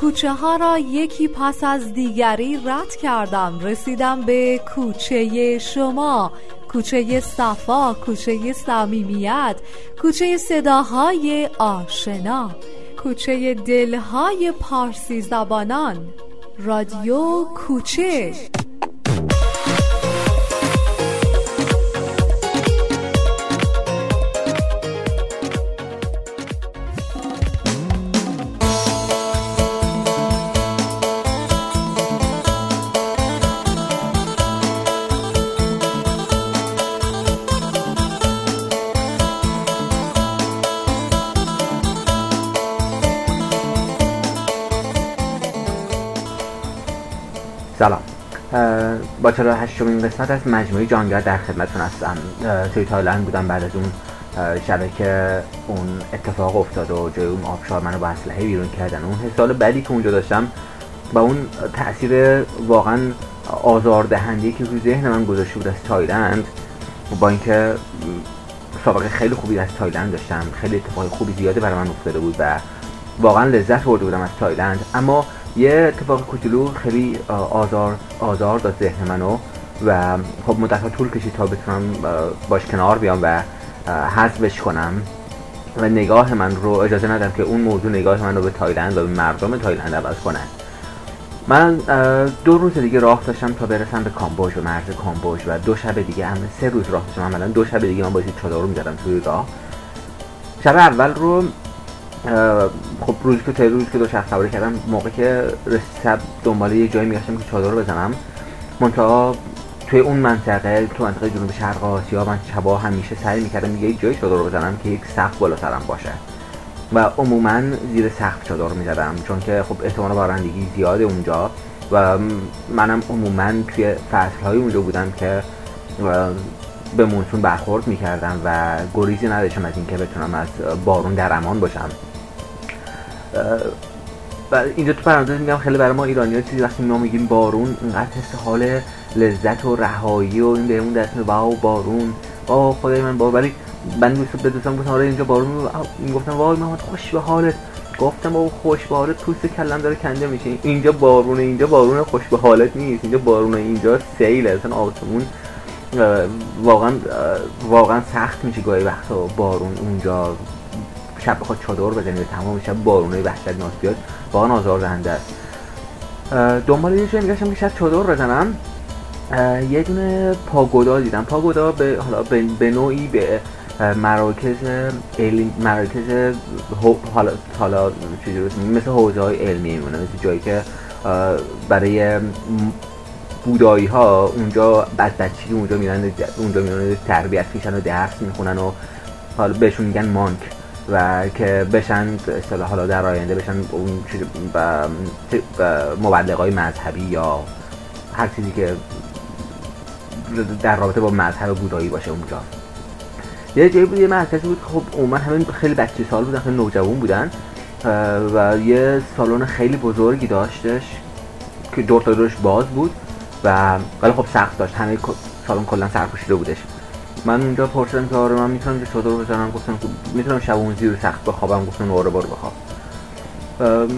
کوچه ها را یکی پس از دیگری رد کردم. رسیدم به کوچه شما کوچه صفا کوچه صمیمیت کوچه صداهای آشنا کوچه دلهای پارسی زبانان. رادیو کوچه. سلام. با چهل و هشتمین قسمت از مجموعه جهانگرد در خدمتتون هستم. توی تایلند بودم بعد از اون شبه که اون اتفاق افتاد و جای اون آبشار منو با اسلحه بیرون کردن. اون حس حال بدی که اونجا داشتم و اون تاثیر واقعا آزاردهنده که روی ذهن من گذاشته بود از تایلند با اینکه سابقه خیلی خوبی از تایلند داشتم خیلی اتفاق خوبی زیادی برای من افتاده بود و واقعا لذت برده بودم از تایلند. اما یه اتفاق کوچولو خیلی آزار آزار داد ذهن منو و خب مدت طول کشید تا بتونم باش کنار بیام و حذفش کنم. و نگاه من رو اجازه ندم که اون موضوع نگاه من رو به تایلند و به مردم تایلند عوض کنه. من دو روز دیگه راه داشتم تا برسم به کامبوج و مرز کامبوج و دو شب دیگه هم سه روز راه داشتم. عملا دو شب دیگه من باید چادر رو می‌زدم توی راه. شب اول رو خب روزی که روز که دو شخص سواری کردم موقع که رسیدم دنبال یه جایی میگشتم که چادر رو بزنم منتها توی اون منطقه تو منطقه جنوب شرق آسیا من شبا همیشه سعی می‌کردم یه جایی چادر بزنم که یک سقف بالا سرم باشه. و عموما زیر سقف چادر می‌زدم چون که خب احتمال بارندگی زیاده اونجا و منم عموما توی فصل اونجا بودم که به مونسون برخورد می‌کردم و گریزی نداشتم از اینکه بتونم از بارون در امان باشم. اینجا تو پرانتز میگم خیلی برای ما ایرانی ها چیزی وقتی ما میگیم بارون اینقدر حس حال لذت و رهایی و این بهمون دست میده واو بارون. آه خدای من بارون ولی من دوست به دوستان گفتم آره اینجا بارون گفتم وای محمد خوش به حالت. گفتم بابا خوش به حالت. پوست کلم داره کنده میشه. اینجا بارونه اینجا بارون خوش به حالت نیست. اینجا بارونه اینجا سیل اصلا آسمون واقعا واقعا سخت میشه گاهی وقتا بارون اونجا شب بخواد چادر بزنی و تمام شب بارونه وحشتناک بیاد واقعا آزاردهنده است. دنبال یه جایی میگشتم که شب چادر بزنم. یه دونه پاگودا دیدم. پاگودا به حالا به نوعی به مراکز علم مراکز حالا حالا مثل حوزه های علمی میمونه مثل جایی که برای بودایی ها اونجا بعد بچگی اونجا میرن اونجا میرن تربیت میشن و درس می‌خونن و حالا بهشون میگن مانک. و که بشن اصطلاح حالا در آینده بشن اون مبلغای مذهبی یا هر چیزی که در رابطه با مذهب بودایی باشه اونجا. یه جایی بود یه مرکزی بود خب عموما همه خیلی بچه سال بودن خیلی نوجوان بودن و یه سالن خیلی بزرگی داشتش که دور تا دورش باز بود و ولی خب سخت داشت همه سالن کلا سرپوشیده بودش. من اونجا پرسیدم که آره من می‌تونم چادر بزنم گفتم می‌تونم شب اون زیر سخت بخوابم گفتم آره برو بخواب.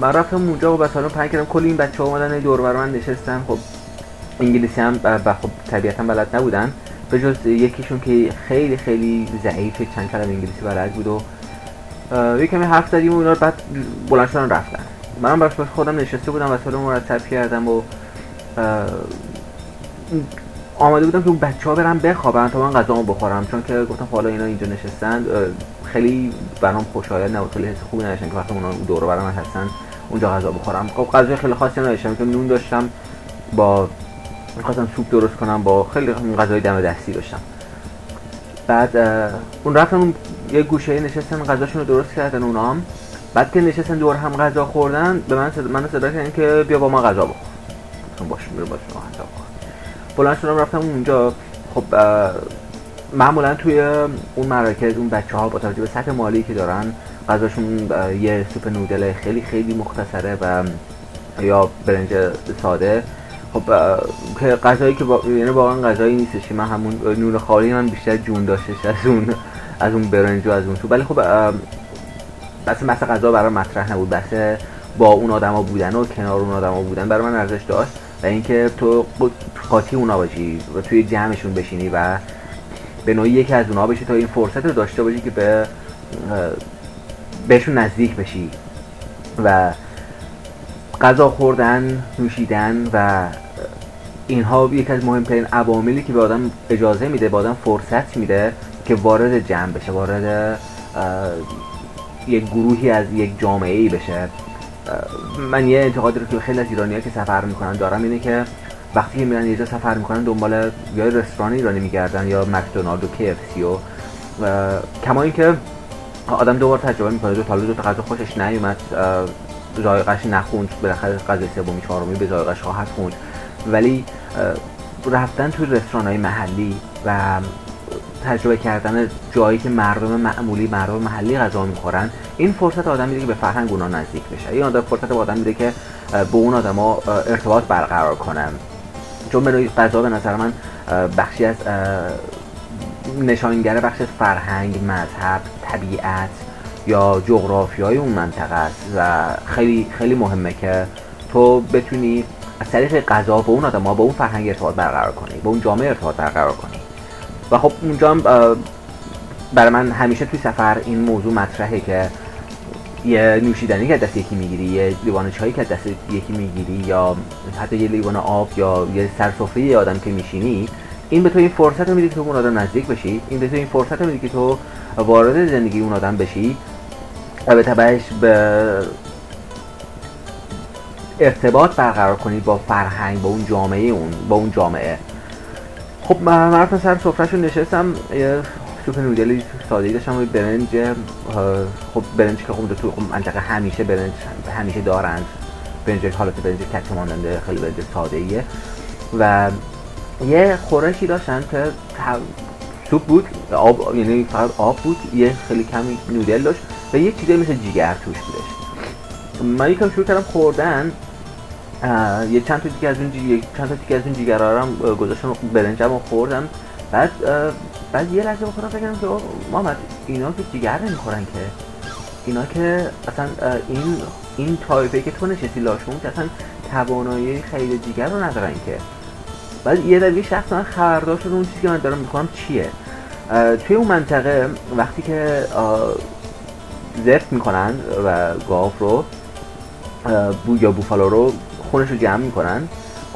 من رفتم اونجا و سالن پنج کردم. کلی این بچه ها اومدن دور بر من نشستن. خب انگلیسی هم خب طبیعتا بلد نبودن. به جز یکیشون که خیلی خیلی ضعیف چند کلمه انگلیسی بلد بود و یه کمی حرف زدیم و اینا بعد بلند شدن رفتن. منم براش خودم نشسته بودم و مرتب کردم و آمده بودم که اون بچه ها برم بخوابن تا من غذامو بخورم چون که گفتم حالا اینا اینجا نشستن خیلی برام خوشایند نبود خیلی حس خوبی نداشتم که وقتی اونا دور برم هستن اونجا غذا بخورم. خب غذای خیلی خاصی نداشتم که نون داشتم با می‌خواستم سوپ درست کنم با خیلی غذای دم دستی داشتم. بعد اون رفتن یه گوشه نشستن غذاشون رو درست کردن اونا بعد که نشستن دور هم غذا خوردن به من صدا, من صدا که بیا با ما غذا بخور. باشه میرم باشه غذا بخور. بلند شدم رفتم اونجا. خب معمولا توی اون مراکز اون بچه ها با توجه به سطح مالی که دارن غذاشون یه سوپ نودل خیلی خیلی مختصره و یا برنج ساده. خب غذایی که با... یعنی واقعا غذایی نیستش که من همون نون خالی من بیشتر جون داشتش از اون از اون برنج و از اون سوپ. ولی خب بس مثلا غذا برای مطرح نبود. بس با اون آدما بودن و کنار اون آدما بودن برای من ارزش داشت. و اینکه تو قاطی اونا باشی و توی جمعشون بشینی و به نوعی یکی از اونها بشی تا این فرصت رو داشته باشی که به بهشون نزدیک بشی و غذا خوردن نوشیدن و اینها یکی از مهمترین عواملی که به آدم اجازه میده به آدم فرصت میده که وارد جمع بشه وارد یک گروهی از یک جامعه ای بشه. من یه انتقادی رو که خیلی از ایرانی که سفر می‌کنن دارم اینه که وقتی میرن یه سفر می‌کنن دنبال یا رستوران ایرانی میگردن یا مکدونالد و KFC و کما اینکه آدم دوبار تجربه می‌کنه دو تا دو تا غذا خوشش نیومد ذائقه‌اش نخوند بالاخره غذای سومی چهارمی به ذائقه‌اش خواهد خوند. ولی رفتن توی رستوران های محلی و تجربه کردن جایی که مردم معمولی مردم محلی غذا می‌خورن این فرصت آدم میده که به فرهنگ اونا نزدیک بشه. این آدم فرصت به آدم میده که به اون آدما ارتباط برقرار کنن. چون به غذا به نظر من بخشی از نشانگر بخش فرهنگ مذهب طبیعت یا جغرافیای اون منطقه است و خیلی خیلی مهمه که تو بتونی از طریق غذا به اون آدم با اون فرهنگ ارتباط برقرار کنی با اون جامعه ارتباط برقرار کنی. و خب اونجا برای من همیشه توی سفر این موضوع مطرحه که یه نوشیدنی که دست یکی می‌گیری یه لیوان چایی که دست یکی می‌گیری یا حتی یه لیوان آب یا یه سرسفره آدم که میشینی این به تو این فرصت رو میده که اون آدم نزدیک بشی این به تو این فرصت رو میده که تو وارد زندگی اون آدم بشی. و به تبعش به ارتباط برقرار کنی با فرهنگ با اون جامعه اون با اون جامعه. خب من سر سفرهشون نشستم یه سوپ نودلی ساده‌ای داشتم برنج خب برنج که خب تو خب منطقه همیشه برنج همیشه دارند برنج حالت برنج کچه ماننده خیلی برنج ساده و یه خورشی داشتن که سوپ بود آب یعنی فقط آب بود یه خیلی کمی نودل داشت و یه چیزی مثل جیگر توش بودش من یکم شروع کردم خوردن یه چند تا دیگه از اون جی... چند تا دیگه از اون جیگرا هم گذاشتم برنجم خوردم. بعد بعد یه لحظه بخورم فکر که محمد اینا که جیگر نمی‌خورن که. اینا که اصلا این این تایپه که تو نشستی لاشون که اصلا توانایی خیلی جیگر رو ندارن که. بعد یه دفعه شخص من خبردار شد اون چیزی که من دارم می‌خورم چیه؟ توی اون منطقه وقتی که زفت می‌کنن و گاف رو بو یا بوفالو رو خونش رو جمع می‌کنن.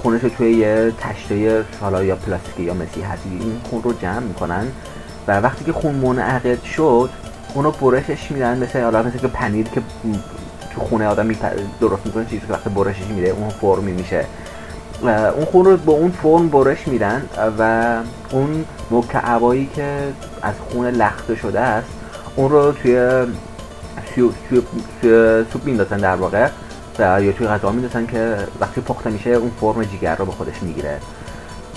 خونش رو توی یه تشته حالا یا پلاستیکی یا مسیحتی این خون رو جمع می‌کنن. و وقتی که خون منعقد شد اونو برشش میدن مثل حالا مثل که پنیر که تو خونه آدم درست می‌کنه چیزی که وقتی برشش میده اون فرمی میشه اون خون رو با اون فرم برش میدن و اون مکعبایی که از خون لخته شده است اون رو توی سوپ میندازن در واقع. و یا توی غذا میندازن که وقتی پخته میشه اون فرم جیگر رو به خودش می‌گیره.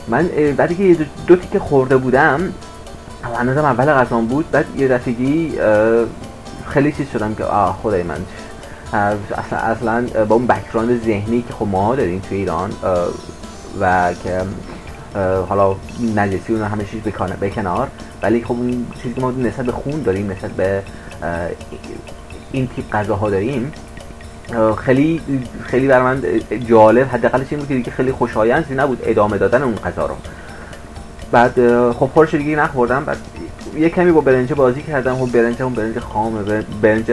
من بعدی که دو تیکه خورده بودم هنوزم اول غذام بود بعد یه دفعگی خیلی چیز شدم که آه خدای من اصلا اصلا با اون بکراند ذهنی که خب ما داریم توی ایران و که حالا نجسی اون همه چیز به کنار ولی خب اون چیزی که ما نسبت به خون داریم نسبت به این تیپ غذاها داریم خیلی خیلی برای من جالب حداقلش این بود که دیگه خیلی خوشایندی نبود ادامه دادن اون غذا رو. بعد خب خورش دیگه نخوردم بعد یه کمی با برنج بازی کردم. خب برنج اون برنج خامه برنج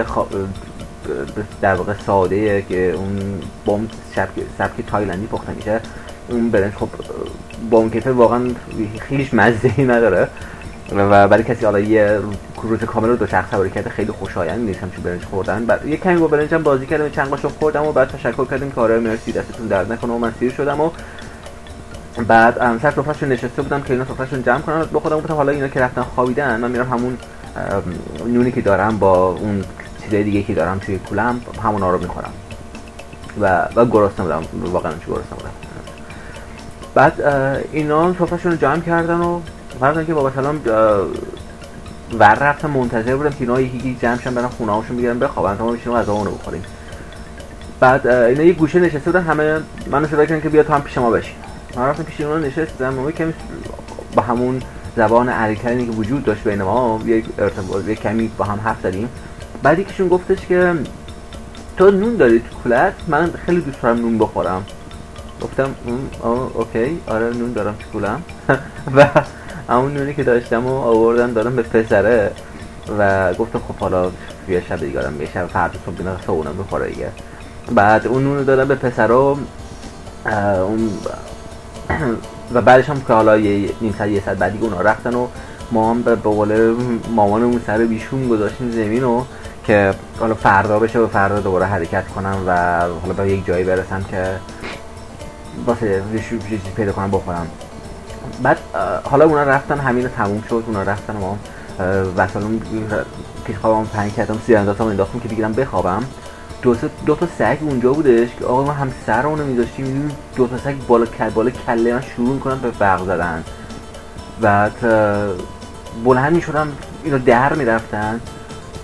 در واقع ساده که اون با اون سبک تایلندی پخته میشه اون برنج خب با اون کیفه واقعا هیچ مزه نداره. و برای کسی حالا یه روز کامل رو دو شخص سواری کرده خیلی خوشایند نیستم چون برنج خوردن. بعد یه کمی با برنجم بازی کردم چند قاشق خوردم و بعد تشکر کردیم که آره مرسی دستتون درد نکنه و من سیر شدم و بعد سر سفرهشون نشسته بودم که اینا سفرهشون جمع کنن. با خودم گفتم حالا اینا که رفتن خوابیدن من میرم همون نونی که دارم با اون چیزای دیگه که دارم توی کولم همونا رو می‌خورم. و و گرسنه بودم واقعا چه گرسنه بودم. بعد اینا سفرهشون رو جمع کردن و فرض که بابا سلام ور رفتم منتظر بودم که اینا یکی جمع شن برن خونه هاشون بگیرن بخوابن. تا ما بشینیم غذا رو بخوریم. بعد اینا یه گوشه نشسته بودن همه منو صدا کردن که بیا تو هم پیش ما بشین. من رفتم پیش اونا نشستم و کمی با همون زبان عریکردی که وجود داشت بین ما یک ارتباط یک کمی با هم حرف زدیم. بعد یکیشون گفتش که تو نون داری تو کولت؟ من خیلی دوست دارم نون بخورم. گفتم اوکی. آره نون دارم تو کولم. و همون نونی که داشتم و آوردم دارم به پسره و گفتم خب حالا یه شب دیگه دارم یه شب فردا صبح دیگه اونم بخوره دیگه. بعد اون نون دادم به پسر اون و بعدش هم که حالا یه نیم ساعت یه ساعت بعدی اونا رفتن و ما هم به قول مامانمون سر بیشون گذاشتیم زمین و که حالا فردا بشه و فردا دوباره حرکت کنم و حالا به یک جایی برسم که واسه پیدا کنم بخورم. بعد حالا اونا رفتن همین تموم شد اونا رفتن ما وسالون پیش خوابم پنگ کردم سی اندازم انداختم که بگیرم بخوابم. دو, دو تا سگ اونجا بودش که آقا ما هم سر اونو میذاشتیم دو تا سگ بالا کل بالا کله من شروع می‌کنم به فرق زدن. بعد بلند می‌شدم اینو در می‌رفتن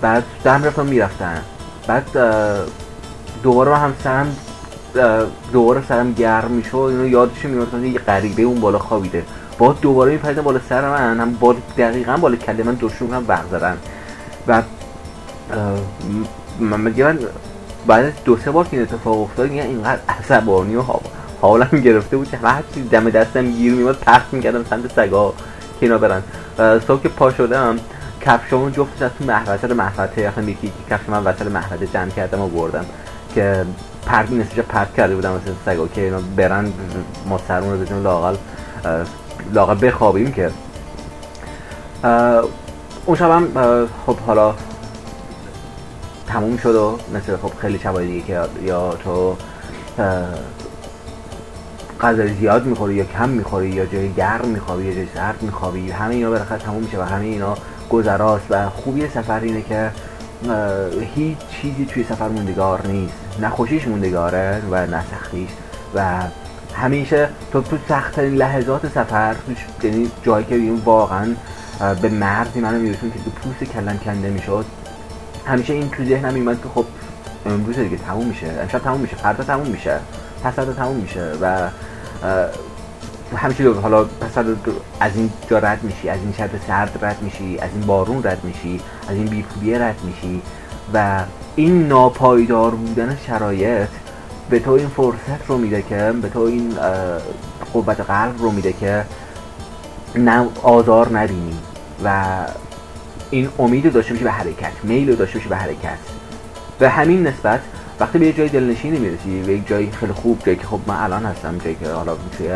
بعد در می‌رفتم می‌رفتن. بعد دوباره هم سرم دوباره سرم گرم می‌شد اینو یادش میاد یه غریبه اون بالا خوابیده. با دوباره میپریدن بالا سر من هم با دقیقا بالا کله من دوشون هم وقت زدن. و من من بعد دو سه بار که این اتفاق افتاد میگن اینقدر عصبانی و حالم گرفته بود که هر چیز دم دستم گیر میومد پخت می‌کردم سمت سگا که اینا برن صبح که پا شدم کفشامون جفتش از تو محوطه محوطه یخم یکی کفش من وسط محوطه جمع کردم و بردم. که پرد نسیجا پرد کرده بودم مثل سگا که اینا برن ما سرمون رو بزنیم لاغل لاغل بخوابیم که. اون شبم خب حالا تموم شد و مثل خب خیلی شبای دیگه که یا تو غذای زیاد می‌خوری یا کم می‌خوری یا جای گرم میخوابی یا جای سرد میخوابی همه اینا بالاخره تموم میشه و همه اینا گذراست و خوبی سفر اینه که هیچ چیزی توی سفر موندگار نیست. نه خوشیش موندگاره و نه سختیش. و همیشه تو تو سختترین لحظات سفر یعنی جایی که واقعا به مرزی منو میرسون که تو پوست کلم کنده می‌شد. همیشه این تو ذهنم میمد که خب امروز دیگه تموم میشه. امشب تموم میشه. فردا تموم میشه. پس تموم میشه. و همیشه حالا پس از این جا رد میشی از این شب سرد رد میشی از این بارون رد میشی از این بیپولیه رد میشی. و این ناپایدار بودن شرایط به تو این فرصت رو میده که به تو این قوت قلب رو میده که نه آزار نبینی و این امید داشته باشی به حرکت میل داشته باشی به حرکت. به همین نسبت وقتی به یه جای دلنشینی می‌رسی به یک جایی خیلی خوب جایی که خب من الان هستم جایی که حالا توی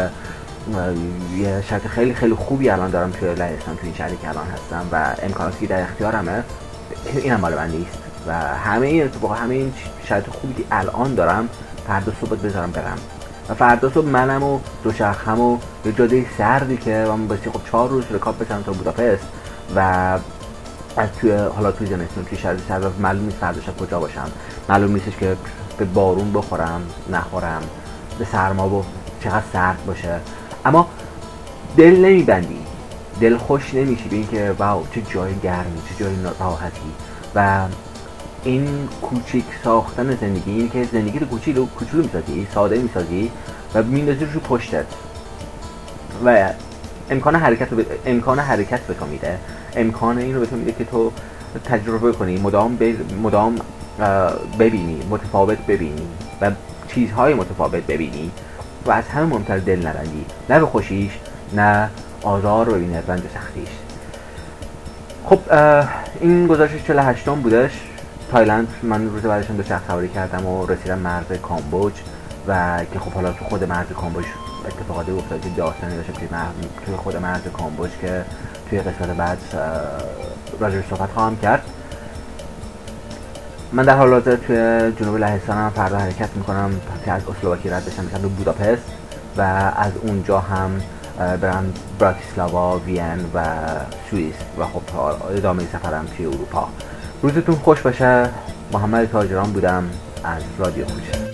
یه شرط خیلی خیلی خوبی الان دارم توی لهستان توی این شهری که الان هستم و امکاناتی در اختیارمه اینم مال من نیست. و همه این اتفاق همه این شرط خوبی که الان دارم فردا صبح بذارم برم. و فردا صبح منم و دوچرخم و یه جاده سردی که من باسی خب چهار روز رکاب بزنم تا بوداپست و از توی حالا توی زمستون توی شهر سرد معلوم نیست فردا کجا باشم. معلوم نیستش که به بارون بخورم نخورم به سرما و چقدر سرد باشه. اما دل نمیبندی. دل خوش نمیشی به اینکه واو چه جای گرمی چه جای راحتی و این کوچیک ساختن زندگی این که زندگی رو کوچیک کوچولو می‌سازی ساده می‌سازی و میندازی رو پشتت. و امکان حرکت رو امکان حرکت به تو میده. امکان این رو به تو میده که تو تجربه کنی مدام مدام ببینی متفاوت ببینی و چیزهای متفاوت ببینی و از همه مهمتر دل نبندی. نه به خوشیش نه آزار رو ببینی رنج سختیش. خب این گزارش 48 بودش. تایلند من روز بعدشون دو سواری کردم و رسیدم مرز کامبوج و که خب حالا تو خود مرز کامبوج اتفاقاتی افتاد که داستانی داشتم توی خود مرز کامبوج که توی قسمت بعد راجع صحبت خواهم کرد. من در حال حاضر توی جنوب لهستان هم فردا حرکت می‌کنم که از اسلواکی رد بشم میشم به بوداپست و از اونجا هم برم براتیسلاوا وین و سوئیس و خب ادامه سفرم توی اروپا. روزتون خوش باشه. محمد تاجران بودم از رادیو کوچه